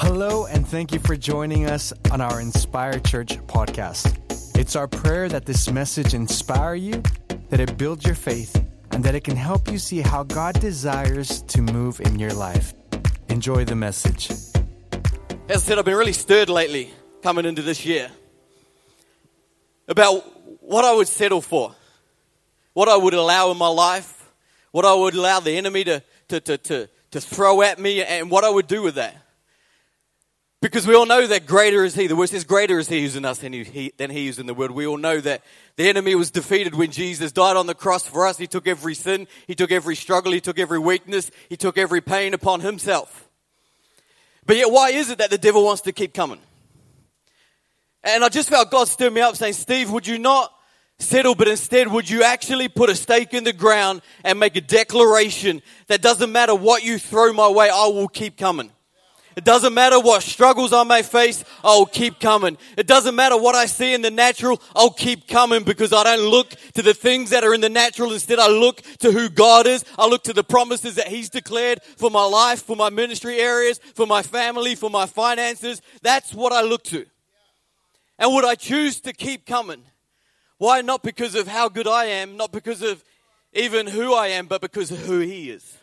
Hello, and thank you for joining us on our Inspire Church podcast. It's our prayer that this message inspire you, that it builds your faith, and that it can help you see how God desires to move in your life. Enjoy the message. As I said, I've been really stirred lately coming into this year about what I would settle for, what I would allow in my life, what I would allow the enemy to, to, to, to, to throw at me, and what I would do with that. Because we all know that greater is He. The word says, greater is He who's in us than he, than he who's in the world. We all know that the enemy was defeated when Jesus died on the cross for us. He took every sin, He took every struggle, He took every weakness, He took every pain upon Himself. But yet, why is it that the devil wants to keep coming? And I just felt God stir me up saying, Steve, would you not settle, but instead would you actually put a stake in the ground and make a declaration that doesn't matter what you throw my way, I will keep coming. It doesn't matter what struggles I may face, I'll keep coming. It doesn't matter what I see in the natural, I'll keep coming because I don't look to the things that are in the natural. Instead, I look to who God is. I look to the promises that He's declared for my life, for my ministry areas, for my family, for my finances. That's what I look to. And would I choose to keep coming? Why? Not because of how good I am, not because of even who I am, but because of who He is.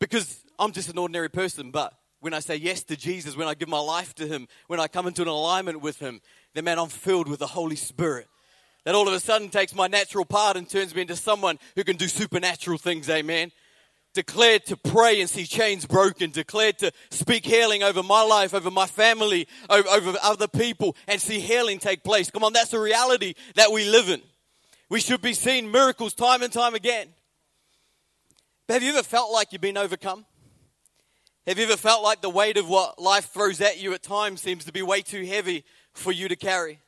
Because I'm just an ordinary person, but when I say yes to Jesus, when I give my life to Him, when I come into an alignment with Him, then man, I'm filled with the Holy Spirit. That all of a sudden takes my natural part and turns me into someone who can do supernatural things, amen. Declared to pray and see chains broken, declared to speak healing over my life, over my family, over, over other people, and see healing take place. Come on, that's a reality that we live in. We should be seeing miracles time and time again. But have you ever felt like you've been overcome? Have you ever felt like the weight of what life throws at you at times seems to be way too heavy for you to carry?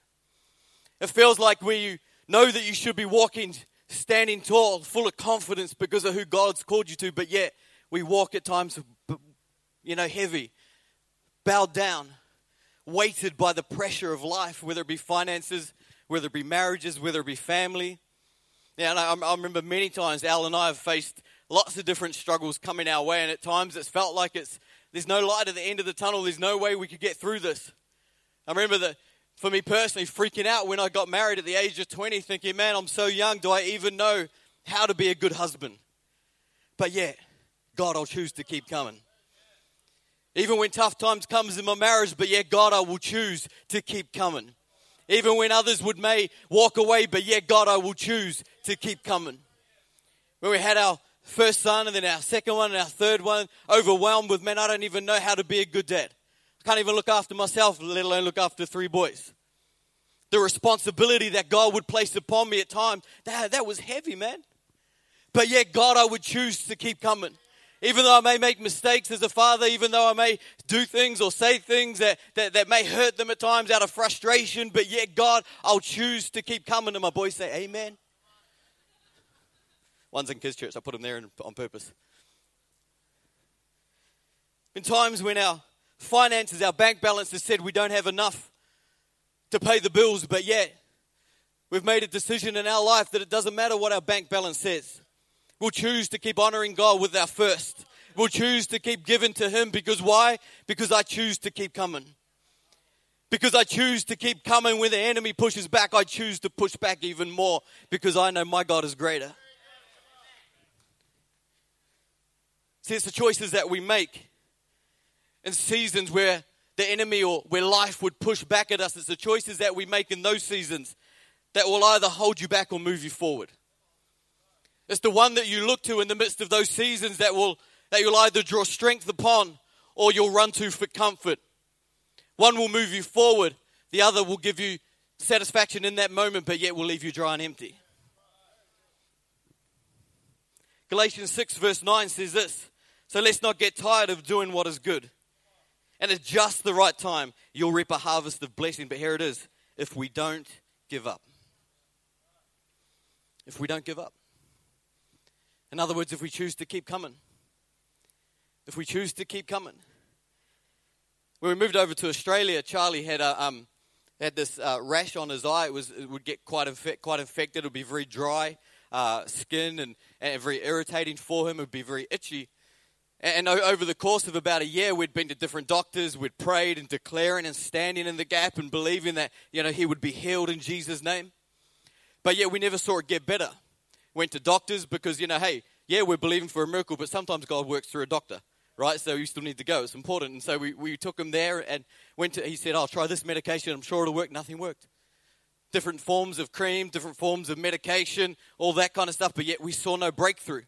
It feels like you know that you should be walking, standing tall, full of confidence because of who God's called you to, but yet we walk at times, you know, heavy, bowed down, weighted by the pressure of life, whether it be finances, whether it be marriages, whether it be family. Yeah, and I, I remember many times Al and I have faced lots of different struggles coming our way, and at times it's felt like it's there's no light at the end of the tunnel. There's no way we could get through this. I remember that for me personally, freaking out when I got married at the age of 20, thinking, man, I'm so young. Do I even know how to be a good husband? But yet, God, I'll choose to keep coming. Even when tough times comes in my marriage, but yet, God, I will choose to keep coming. Even when others would may walk away, but yet, God, I will choose to keep coming. When we had our first son and then our second one and our third one, overwhelmed with, man, I don't even know how to be a good dad. I can't even look after myself, let alone look after three boys. The responsibility that God would place upon me at times, that, that was heavy, man. But yet, God, I would choose to keep coming. Even though I may make mistakes as a father, even though I may do things or say things that, that, that may hurt them at times out of frustration, but yet, God, I'll choose to keep coming. And my boys say, Amen. One's in kids' church. I put them there on purpose. Been times when our finances, our bank balance has said we don't have enough to pay the bills, but yet we've made a decision in our life that it doesn't matter what our bank balance says. We'll choose to keep honoring God with our first. We'll choose to keep giving to Him because why? Because I choose to keep coming. Because I choose to keep coming when the enemy pushes back, I choose to push back even more because I know my God is greater. See, it's the choices that we make in seasons where the enemy or where life would push back at us. It's the choices that we make in those seasons that will either hold you back or move you forward. It's the one that you look to in the midst of those seasons that will that you'll either draw strength upon or you'll run to for comfort. One will move you forward, the other will give you satisfaction in that moment, but yet will leave you dry and empty. Galatians 6, verse 9 says this so let's not get tired of doing what is good. And at just the right time, you'll reap a harvest of blessing. But here it is if we don't give up. If we don't give up. In other words, if we choose to keep coming. If we choose to keep coming. When we moved over to Australia, Charlie had a, um, had this uh, rash on his eye. It was it would get quite infect, quite infected. It would be very dry uh, skin and, and very irritating for him. It would be very itchy. And over the course of about a year, we'd been to different doctors, we'd prayed and declaring and standing in the gap and believing that, you know, he would be healed in Jesus' name. But yet we never saw it get better. Went to doctors because, you know, hey, yeah, we're believing for a miracle, but sometimes God works through a doctor, right? So you still need to go. It's important. And so we, we took him there and went to, he said, I'll try this medication. I'm sure it'll work. Nothing worked. Different forms of cream, different forms of medication, all that kind of stuff, but yet we saw no breakthrough.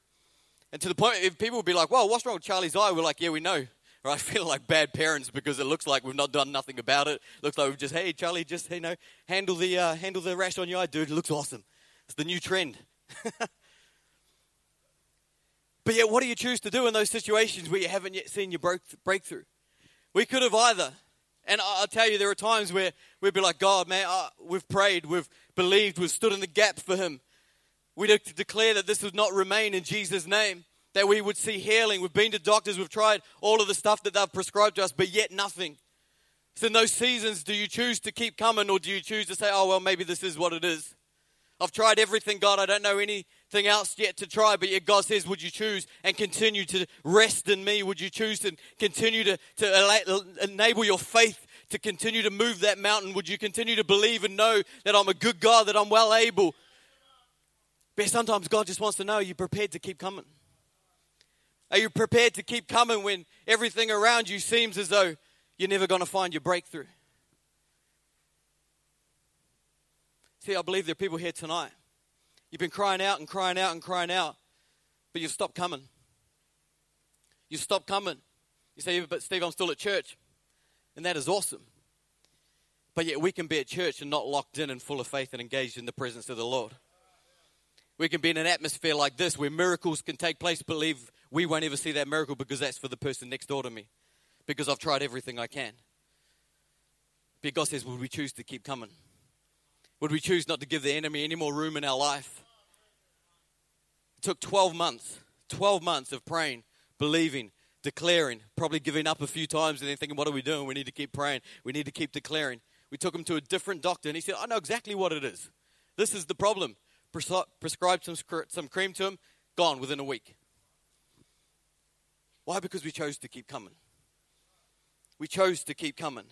And to the point, if people would be like, well, what's wrong with Charlie's eye? We're like, yeah, we know. Right? I feel like bad parents because it looks like we've not done nothing about it. Looks like we've just, hey, Charlie, just, you know, handle the, uh, handle the rash on your eye, dude. It looks awesome. It's the new trend. but yet, what do you choose to do in those situations where you haven't yet seen your breakthrough? We could have either. And I'll tell you, there are times where we'd be like, God, man, uh, we've prayed, we've believed, we've stood in the gap for him. We declare that this would not remain in Jesus' name, that we would see healing. We've been to doctors, we've tried all of the stuff that they've prescribed to us, but yet nothing. So, in those seasons, do you choose to keep coming or do you choose to say, oh, well, maybe this is what it is? I've tried everything, God. I don't know anything else yet to try, but yet God says, Would you choose and continue to rest in me? Would you choose to continue to, to enable your faith to continue to move that mountain? Would you continue to believe and know that I'm a good God, that I'm well able but sometimes God just wants to know are you prepared to keep coming? Are you prepared to keep coming when everything around you seems as though you're never going to find your breakthrough? See, I believe there are people here tonight. You've been crying out and crying out and crying out, but you've stopped coming. You've stopped coming. You say, but Steve, I'm still at church. And that is awesome. But yet we can be at church and not locked in and full of faith and engaged in the presence of the Lord. We can be in an atmosphere like this where miracles can take place, believe we won't ever see that miracle because that's for the person next door to me. Because I've tried everything I can. But God says, would we choose to keep coming? Would we choose not to give the enemy any more room in our life? It took 12 months, 12 months of praying, believing, declaring, probably giving up a few times and then thinking, what are we doing? We need to keep praying. We need to keep declaring. We took him to a different doctor and he said, I know exactly what it is. This is the problem prescribed some, some cream to him, gone within a week. Why? Because we chose to keep coming. We chose to keep coming.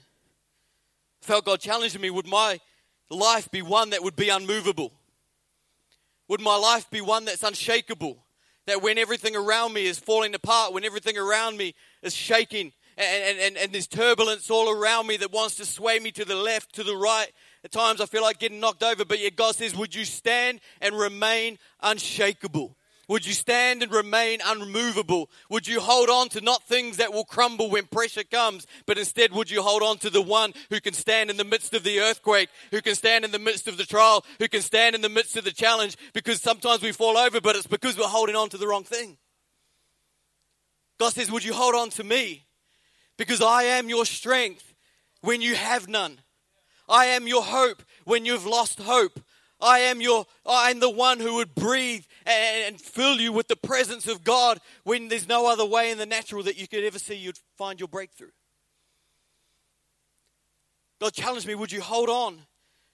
Felt God challenging me would my life be one that would be unmovable? Would my life be one that's unshakable? That when everything around me is falling apart, when everything around me is shaking, and, and, and there's turbulence all around me that wants to sway me to the left, to the right, at times I feel like getting knocked over, but yet God says, Would you stand and remain unshakable? Would you stand and remain unmovable? Would you hold on to not things that will crumble when pressure comes, but instead would you hold on to the one who can stand in the midst of the earthquake, who can stand in the midst of the trial, who can stand in the midst of the challenge? Because sometimes we fall over, but it's because we're holding on to the wrong thing. God says, Would you hold on to me? Because I am your strength when you have none. I am your hope when you've lost hope. I am your I am the one who would breathe and, and, fill you with the presence of God when there's no other way in the natural that you could ever see you'd find your breakthrough. God challenged me, would you hold on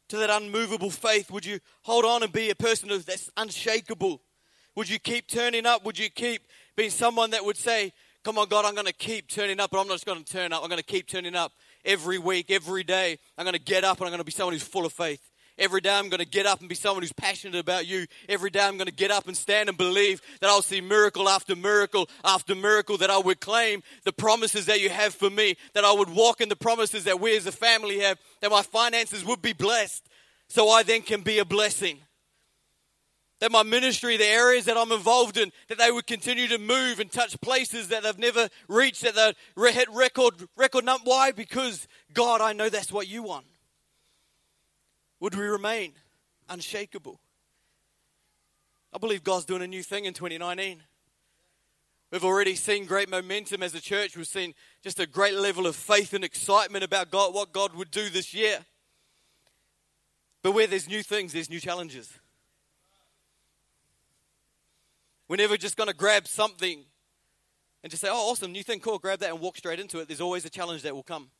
to that unmovable faith? Would you hold on and be a person that's unshakable? Would you keep turning up? Would you keep being someone that would say, Come on, God, I'm going to keep turning up, but I'm not just going to turn up. I'm going to keep turning up every week, every day. I'm going to get up and I'm going to be someone who's full of faith. Every day I'm going to get up and be someone who's passionate about you. Every day I'm going to get up and stand and believe that I'll see miracle after miracle after miracle, that I would claim the promises that you have for me, that I would walk in the promises that we as a family have, that my finances would be blessed so I then can be a blessing. That my ministry, the areas that I'm involved in, that they would continue to move and touch places that they've never reached, that they hit record, record number. Why? Because, God, I know that's what you want. Would we remain unshakable? I believe God's doing a new thing in 2019. We've already seen great momentum as a church. We've seen just a great level of faith and excitement about God, what God would do this year. But where there's new things, there's new challenges. We're never just going to grab something and just say, oh, awesome, new thing, cool, grab that and walk straight into it. There's always a challenge that will come.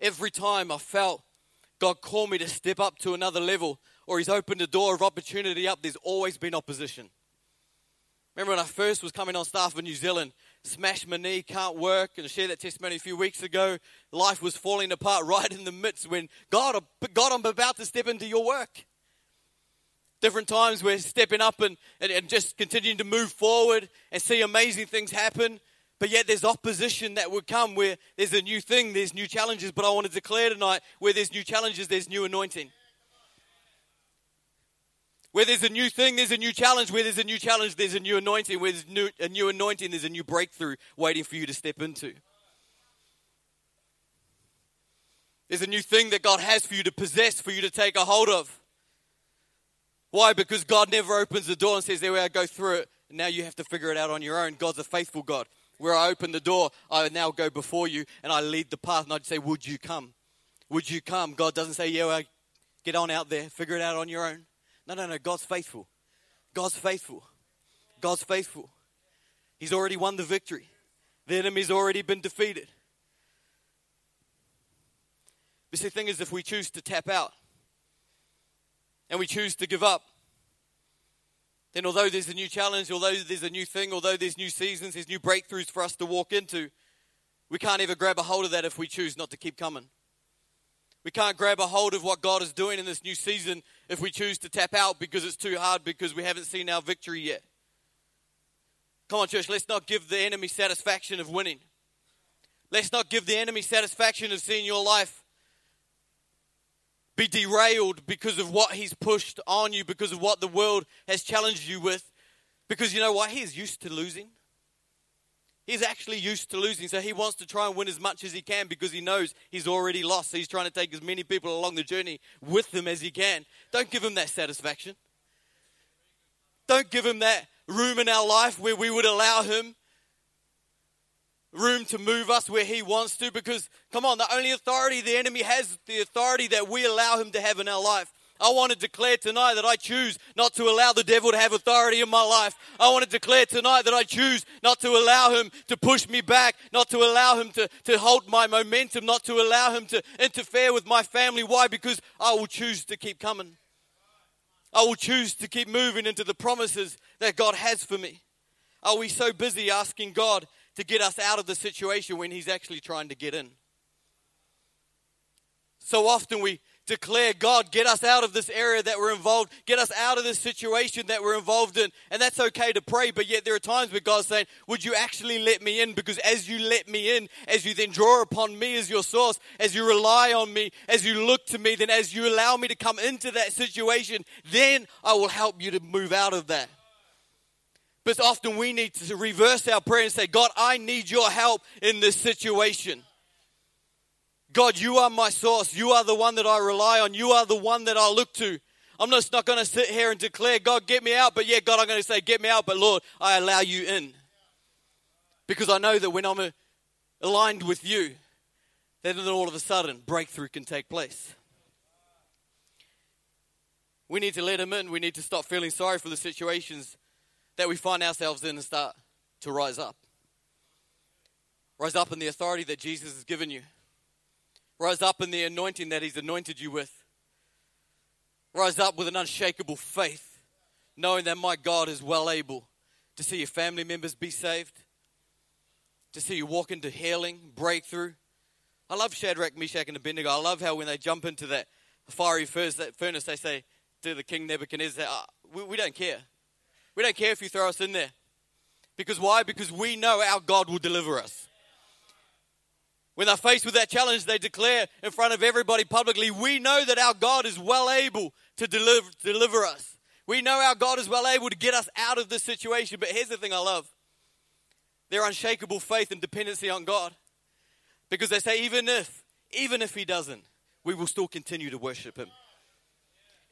Every time I felt God call me to step up to another level or He's opened a door of opportunity up, there's always been opposition. Remember when I first was coming on staff in New Zealand, smashed my knee, can't work, and I shared that testimony a few weeks ago. Life was falling apart right in the midst when God, God, I'm about to step into your work. Different times we're stepping up and, and, and just continuing to move forward and see amazing things happen. But yet there's opposition that would come where there's a new thing, there's new challenges. But I want to declare tonight where there's new challenges, there's new anointing. Where there's a new thing, there's a new challenge. Where there's a new challenge, there's a new anointing. Where there's new, a new anointing, there's a new breakthrough waiting for you to step into. There's a new thing that God has for you to possess, for you to take a hold of. Why? Because God never opens the door and says, There we are, go through it. Now you have to figure it out on your own. God's a faithful God. Where I open the door, I now go before you and I lead the path and I say, Would you come? Would you come? God doesn't say, Yeah, well, get on out there, figure it out on your own. No, no, no. God's faithful. God's faithful. God's faithful. He's already won the victory. The enemy's already been defeated. But the thing is, if we choose to tap out and we choose to give up, then although there's a new challenge, although there's a new thing, although there's new seasons, there's new breakthroughs for us to walk into, we can't ever grab a hold of that if we choose not to keep coming. We can't grab a hold of what God is doing in this new season if we choose to tap out because it's too hard because we haven't seen our victory yet. Come on, church, let's not give the enemy satisfaction of winning. Let's not give the enemy satisfaction of seeing your life be derailed because of what he's pushed on you, because of what the world has challenged you with. Because you know what? He's used to losing. He's actually used to losing, so he wants to try and win as much as he can because he knows he's already lost. So he's trying to take as many people along the journey with him as he can. Don't give him that satisfaction. Don't give him that room in our life where we would allow him room to move us where he wants to because, come on, the only authority the enemy has is the authority that we allow him to have in our life. I want to declare tonight that I choose not to allow the devil to have authority in my life. I want to declare tonight that I choose not to allow him to push me back, not to allow him to, to hold my momentum, not to allow him to interfere with my family. Why? Because I will choose to keep coming. I will choose to keep moving into the promises that God has for me. Are we so busy asking God to get us out of the situation when He's actually trying to get in? So often we declare, God, get us out of this area that we're involved, get us out of this situation that we're involved in. And that's okay to pray, but yet there are times where God's saying, Would you actually let me in? Because as you let me in, as you then draw upon me as your source, as you rely on me, as you look to me, then as you allow me to come into that situation, then I will help you to move out of that. But often we need to reverse our prayer and say, God, I need your help in this situation. God, you are my source. You are the one that I rely on. You are the one that I look to. I'm just not going to sit here and declare, God, get me out. But yeah, God, I'm going to say, get me out. But Lord, I allow you in. Because I know that when I'm uh, aligned with you, then all of a sudden breakthrough can take place. We need to let him in. We need to stop feeling sorry for the situations that we find ourselves in and start to rise up. Rise up in the authority that Jesus has given you. Rise up in the anointing that He's anointed you with. Rise up with an unshakable faith, knowing that my God is well able to see your family members be saved, to see you walk into healing, breakthrough. I love Shadrach, Meshach, and Abednego. I love how when they jump into that fiery furnace, they say to the king Nebuchadnezzar, oh, we, we don't care. We don't care if you throw us in there. Because why? Because we know our God will deliver us. When they're faced with that challenge, they declare in front of everybody publicly, We know that our God is well able to deliver, deliver us. We know our God is well able to get us out of this situation. But here's the thing I love their unshakable faith and dependency on God. Because they say, even if, even if He doesn't, we will still continue to worship Him.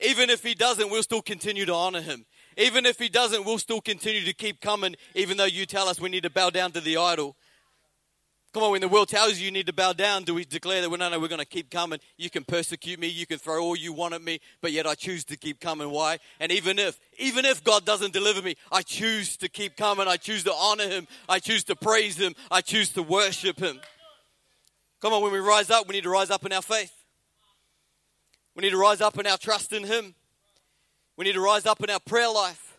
Even if He doesn't, we'll still continue to honor Him. Even if He doesn't, we'll still continue to keep coming, even though you tell us we need to bow down to the idol. Come on, when the world tells you you need to bow down, do we declare that, we're no, no, we're going to keep coming? You can persecute me, you can throw all you want at me, but yet I choose to keep coming. Why? And even if, even if God doesn't deliver me, I choose to keep coming. I choose to honor Him. I choose to praise Him. I choose to worship Him. Come on, when we rise up, we need to rise up in our faith. We need to rise up in our trust in Him. We need to rise up in our prayer life.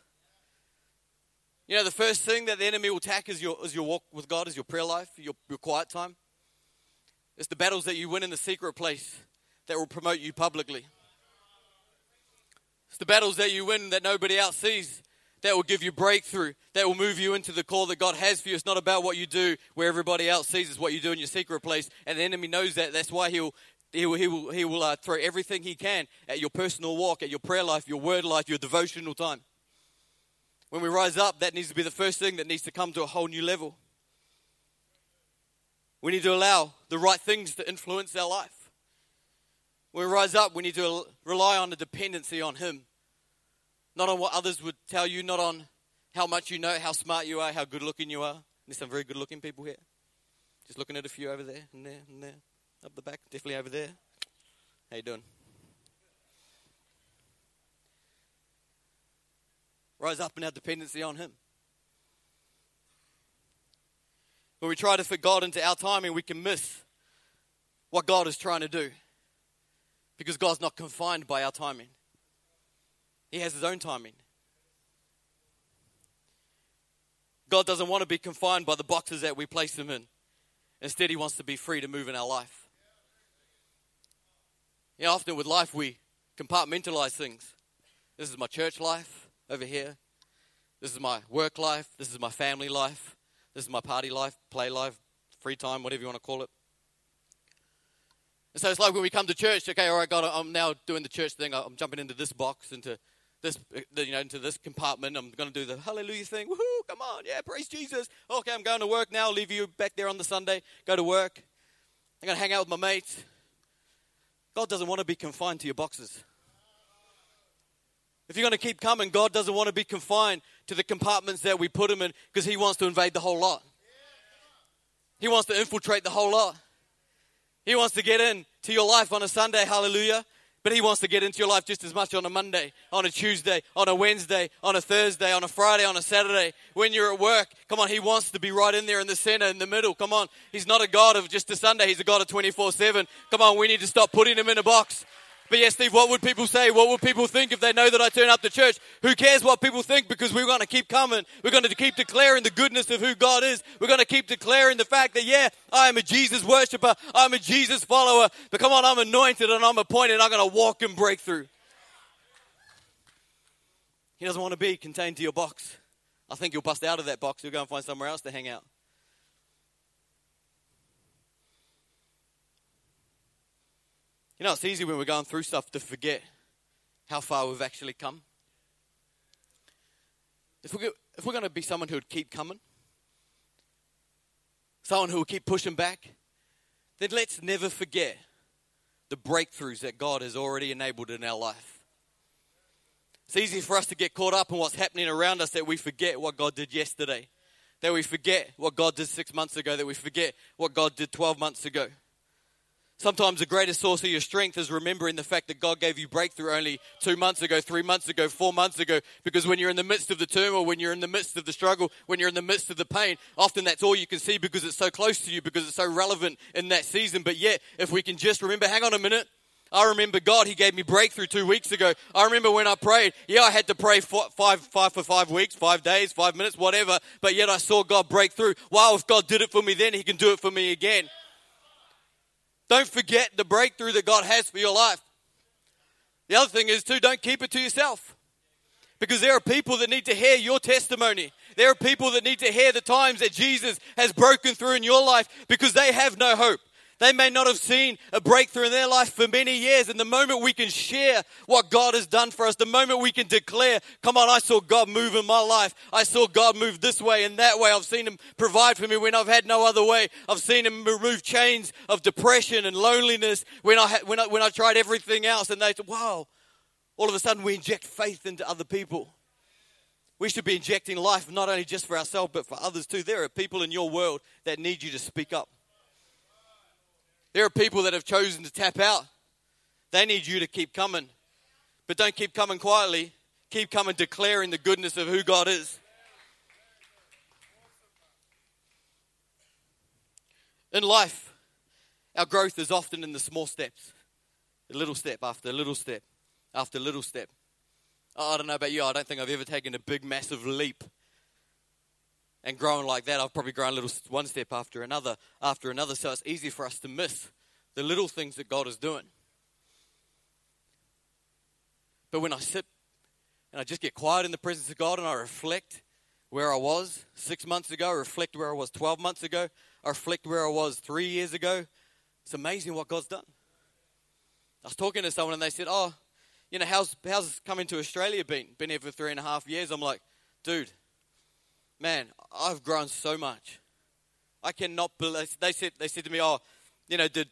You know, the first thing that the enemy will attack is your, is your walk with God, is your prayer life, your, your quiet time. It's the battles that you win in the secret place that will promote you publicly. It's the battles that you win that nobody else sees that will give you breakthrough, that will move you into the call that God has for you. It's not about what you do where everybody else sees, it's what you do in your secret place. And the enemy knows that. That's why he'll he will, he will, he will uh, throw everything he can at your personal walk, at your prayer life, your word life, your devotional time. When we rise up, that needs to be the first thing that needs to come to a whole new level. We need to allow the right things to influence our life. When we rise up, we need to rely on the dependency on Him. Not on what others would tell you, not on how much you know, how smart you are, how good looking you are. There's some very good looking people here. Just looking at a few over there and there and there. Up the back, definitely over there. How you doing? Rise up in our dependency on Him. When we try to fit God into our timing, we can miss what God is trying to do. Because God's not confined by our timing, He has His own timing. God doesn't want to be confined by the boxes that we place Him in. Instead, He wants to be free to move in our life. You know, often with life, we compartmentalize things. This is my church life over here. This is my work life. This is my family life. This is my party life, play life, free time, whatever you want to call it. And so it's like when we come to church, okay, all right, God, I'm now doing the church thing. I'm jumping into this box, into this, uh, you know, into this compartment. I'm going to do the hallelujah thing. Woohoo, come on, yeah, praise Jesus. Okay, I'm going to work now. I'll leave you back there on the Sunday. Go to work. I'm going to hang out with my mates. God doesn't want to be confined to your boxes. If you're going to keep coming, God doesn't want to be confined to the compartments that we put him in because he wants to invade the whole lot. He wants to infiltrate the whole lot. He wants to get in to your life on a Sunday, hallelujah. But he wants to get into your life just as much on a Monday, on a Tuesday, on a Wednesday, on a Thursday, on a Friday, on a Saturday. When you're at work, come on, he wants to be right in there in the center, in the middle. Come on. He's not a God of just a Sunday, he's a God of 24 7. Come on, we need to stop putting him in a box. But yes, Steve, what would people say? What would people think if they know that I turn up to church? Who cares what people think because we're going to keep coming. We're going to keep declaring the goodness of who God is. We're going to keep declaring the fact that, yeah, I am a Jesus worshiper. I'm a Jesus follower. But come on, I'm anointed and I'm appointed. I'm going to walk in breakthrough. He doesn't want to be contained to your box. I think you'll bust out of that box. You'll go and find somewhere else to hang out. You know, it's easy when we're going through stuff to forget how far we've actually come. If we're, if we're going to be someone who would keep coming, someone who will keep pushing back, then let's never forget the breakthroughs that God has already enabled in our life. It's easy for us to get caught up in what's happening around us that we forget what God did yesterday, that we forget what God did six months ago, that we forget what God did 12 months ago. Sometimes the greatest source of your strength is remembering the fact that God gave you breakthrough only two months ago, three months ago, four months ago. Because when you're in the midst of the turmoil, when you're in the midst of the struggle, when you're in the midst of the pain, often that's all you can see because it's so close to you, because it's so relevant in that season. But yet, if we can just remember, hang on a minute. I remember God, He gave me breakthrough two weeks ago. I remember when I prayed. Yeah, I had to pray for five, five for five weeks, five days, five minutes, whatever. But yet I saw God break through. Wow, if God did it for me then, He can do it for me again. Don't forget the breakthrough that God has for your life. The other thing is, too, don't keep it to yourself. Because there are people that need to hear your testimony. There are people that need to hear the times that Jesus has broken through in your life because they have no hope. They may not have seen a breakthrough in their life for many years. And the moment we can share what God has done for us, the moment we can declare, come on, I saw God move in my life. I saw God move this way and that way. I've seen Him provide for me when I've had no other way. I've seen Him remove chains of depression and loneliness when I, when I, when I tried everything else. And they said, wow, all of a sudden we inject faith into other people. We should be injecting life not only just for ourselves, but for others too. There are people in your world that need you to speak up. There are people that have chosen to tap out. They need you to keep coming. But don't keep coming quietly. Keep coming declaring the goodness of who God is. In life, our growth is often in the small steps. A little step after little step after little step. I don't know about you, I don't think I've ever taken a big, massive leap and growing like that, I've probably grown a little one step after another, after another. So it's easy for us to miss the little things that God is doing. But when I sit and I just get quiet in the presence of God and I reflect where I was six months ago, reflect where I was 12 months ago, I reflect where I was three years ago, it's amazing what God's done. I was talking to someone and they said, Oh, you know, how's, how's coming to Australia been? Been here for three and a half years. I'm like, dude, man, I've grown so much. I cannot believe. They said, they said to me, oh, you know, did,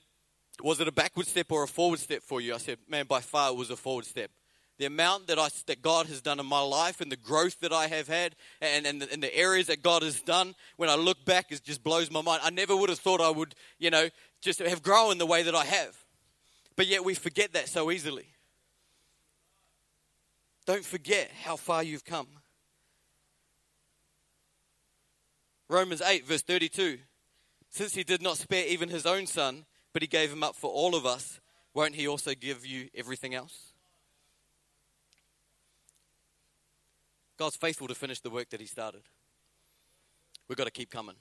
was it a backward step or a forward step for you? I said, man, by far it was a forward step. The amount that, I, that God has done in my life and the growth that I have had and, and, the, and the areas that God has done, when I look back, it just blows my mind. I never would have thought I would, you know, just have grown the way that I have. But yet we forget that so easily. Don't forget how far you've come. Romans 8, verse 32. Since he did not spare even his own son, but he gave him up for all of us, won't he also give you everything else? God's faithful to finish the work that he started. We've got to keep coming.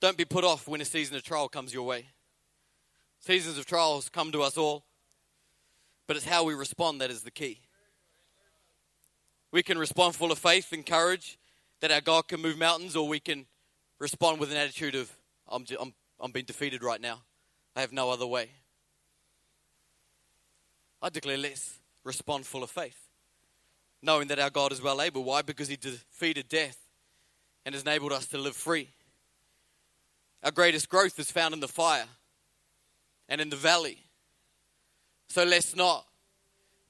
Don't be put off when a season of trial comes your way. Seasons of trials come to us all, but it's how we respond that is the key. We can respond full of faith and courage that our God can move mountains, or we can respond with an attitude of, I'm, I'm, I'm being defeated right now. I have no other way. I declare let's respond full of faith, knowing that our God is well able. Why? Because He defeated death and has enabled us to live free. Our greatest growth is found in the fire and in the valley. So let's not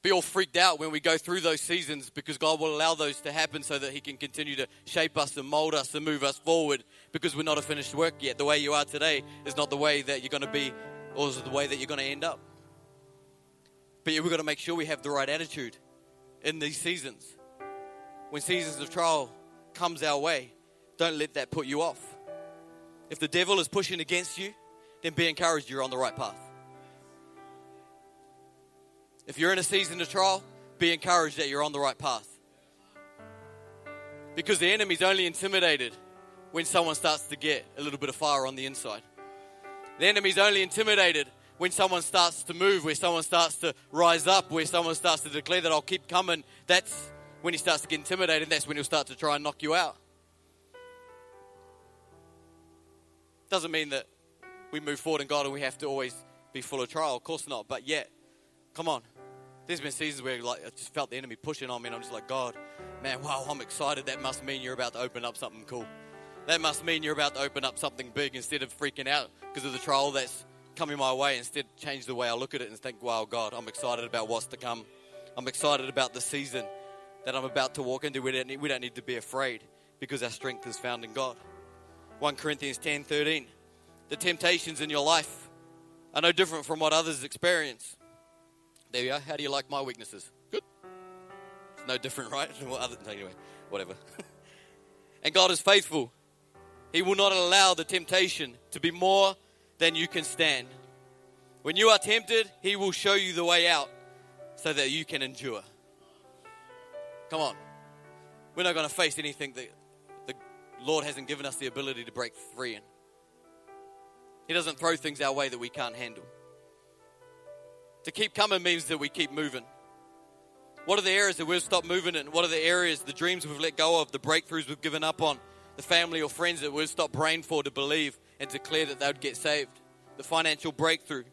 be all freaked out when we go through those seasons because God will allow those to happen so that He can continue to shape us and mold us and move us forward because we're not a finished work yet. The way you are today is not the way that you're going to be or is the way that you're going to end up. But yeah, we've got to make sure we have the right attitude in these seasons. When seasons of trial comes our way, don't let that put you off. If the devil is pushing against you, then be encouraged you're on the right path. If you're in a season of trial, be encouraged that you're on the right path. Because the enemy's only intimidated when someone starts to get a little bit of fire on the inside. The enemy's only intimidated when someone starts to move, where someone starts to rise up, where someone starts to declare that I'll keep coming. That's when he starts to get intimidated, that's when he'll start to try and knock you out. Doesn't mean that we move forward in God and we have to always be full of trial. Of course not. But yet, come on. There's been seasons where like I just felt the enemy pushing on me, and I'm just like, God, man, wow, I'm excited. That must mean you're about to open up something cool. That must mean you're about to open up something big instead of freaking out because of the trial that's coming my way. Instead, change the way I look at it and think, wow, God, I'm excited about what's to come. I'm excited about the season that I'm about to walk into. We don't need, we don't need to be afraid because our strength is found in God. 1 Corinthians 10 13. The temptations in your life are no different from what others experience. There you are. How do you like my weaknesses? Good. It's no different, right? anyway, whatever. and God is faithful. He will not allow the temptation to be more than you can stand. When you are tempted, He will show you the way out so that you can endure. Come on. We're not going to face anything that the Lord hasn't given us the ability to break free in. He doesn't throw things our way that we can't handle. To keep coming means that we keep moving. What are the areas that we've stopped moving in? What are the areas, the dreams we've let go of, the breakthroughs we've given up on, the family or friends that we've stopped praying for to believe and declare that they would get saved? The financial breakthrough.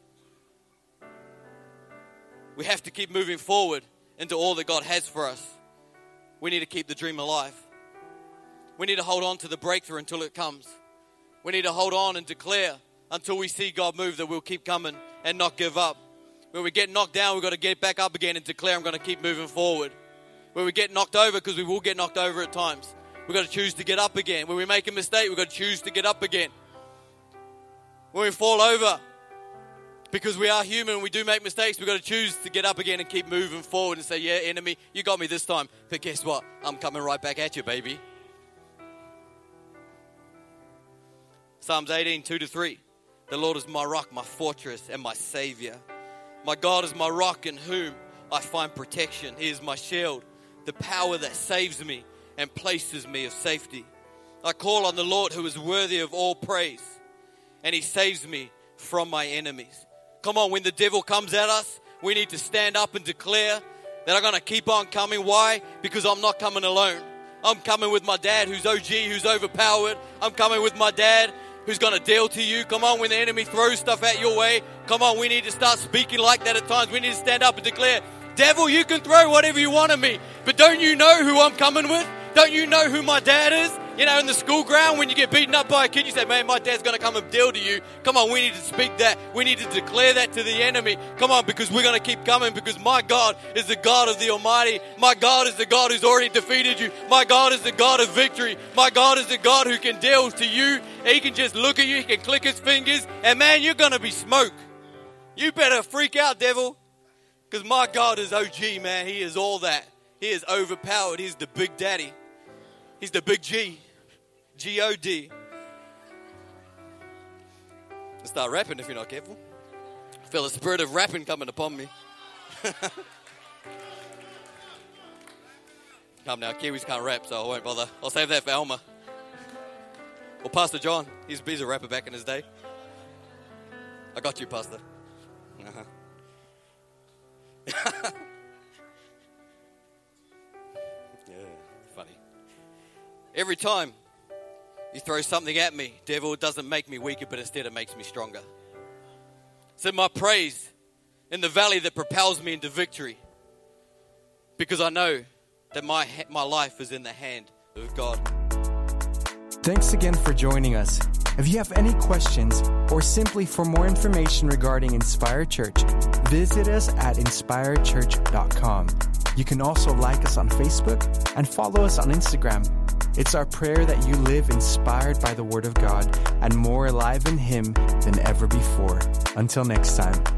We have to keep moving forward into all that God has for us. We need to keep the dream alive. We need to hold on to the breakthrough until it comes. We need to hold on and declare until we see God move that we'll keep coming and not give up. When we get knocked down, we've got to get back up again and declare, I'm going to keep moving forward. When we get knocked over, because we will get knocked over at times, we've got to choose to get up again. When we make a mistake, we've got to choose to get up again. When we fall over, because we are human, we do make mistakes, we've got to choose to get up again and keep moving forward and say, Yeah, enemy, you got me this time. But guess what? I'm coming right back at you, baby. Psalms 18, 2 to 3. The Lord is my rock, my fortress, and my Savior. My God is my rock in whom I find protection. He is my shield, the power that saves me and places me of safety. I call on the Lord who is worthy of all praise, and he saves me from my enemies. Come on, when the devil comes at us, we need to stand up and declare that I'm going to keep on coming. Why? Because I'm not coming alone. I'm coming with my dad who's OG, who's overpowered. I'm coming with my dad who's going to deal to you. Come on, when the enemy throws stuff at your way, come on, we need to start speaking like that at times. We need to stand up and declare, Devil, you can throw whatever you want at me, but don't you know who I'm coming with? Don't you know who my dad is? You know, in the school ground, when you get beaten up by a kid, you say, Man, my dad's going to come and deal to you. Come on, we need to speak that. We need to declare that to the enemy. Come on, because we're going to keep coming because my God is the God of the Almighty. My God is the God who's already defeated you. My God is the God of victory. My God is the God who can deal to you. He can just look at you, he can click his fingers, and man, you're going to be smoke. You better freak out, devil. Because my God is OG, man. He is all that. He is overpowered. He's the big daddy. He's the big G. G O D. Start rapping if you're not careful. I feel the spirit of rapping coming upon me. Come now, Kiwis can't rap, so I won't bother. I'll save that for Elmer. Or Pastor John. He's, he's a rapper back in his day. I got you, Pastor. Uh-huh. yeah, funny. Every time you throw something at me, devil, it doesn't make me weaker, but instead it makes me stronger. So my praise in the valley that propels me into victory, because I know that my my life is in the hand of God. Thanks again for joining us. If you have any questions or simply for more information regarding Inspire Church, visit us at inspirechurch.com. You can also like us on Facebook and follow us on Instagram. It's our prayer that you live inspired by the Word of God and more alive in Him than ever before. Until next time.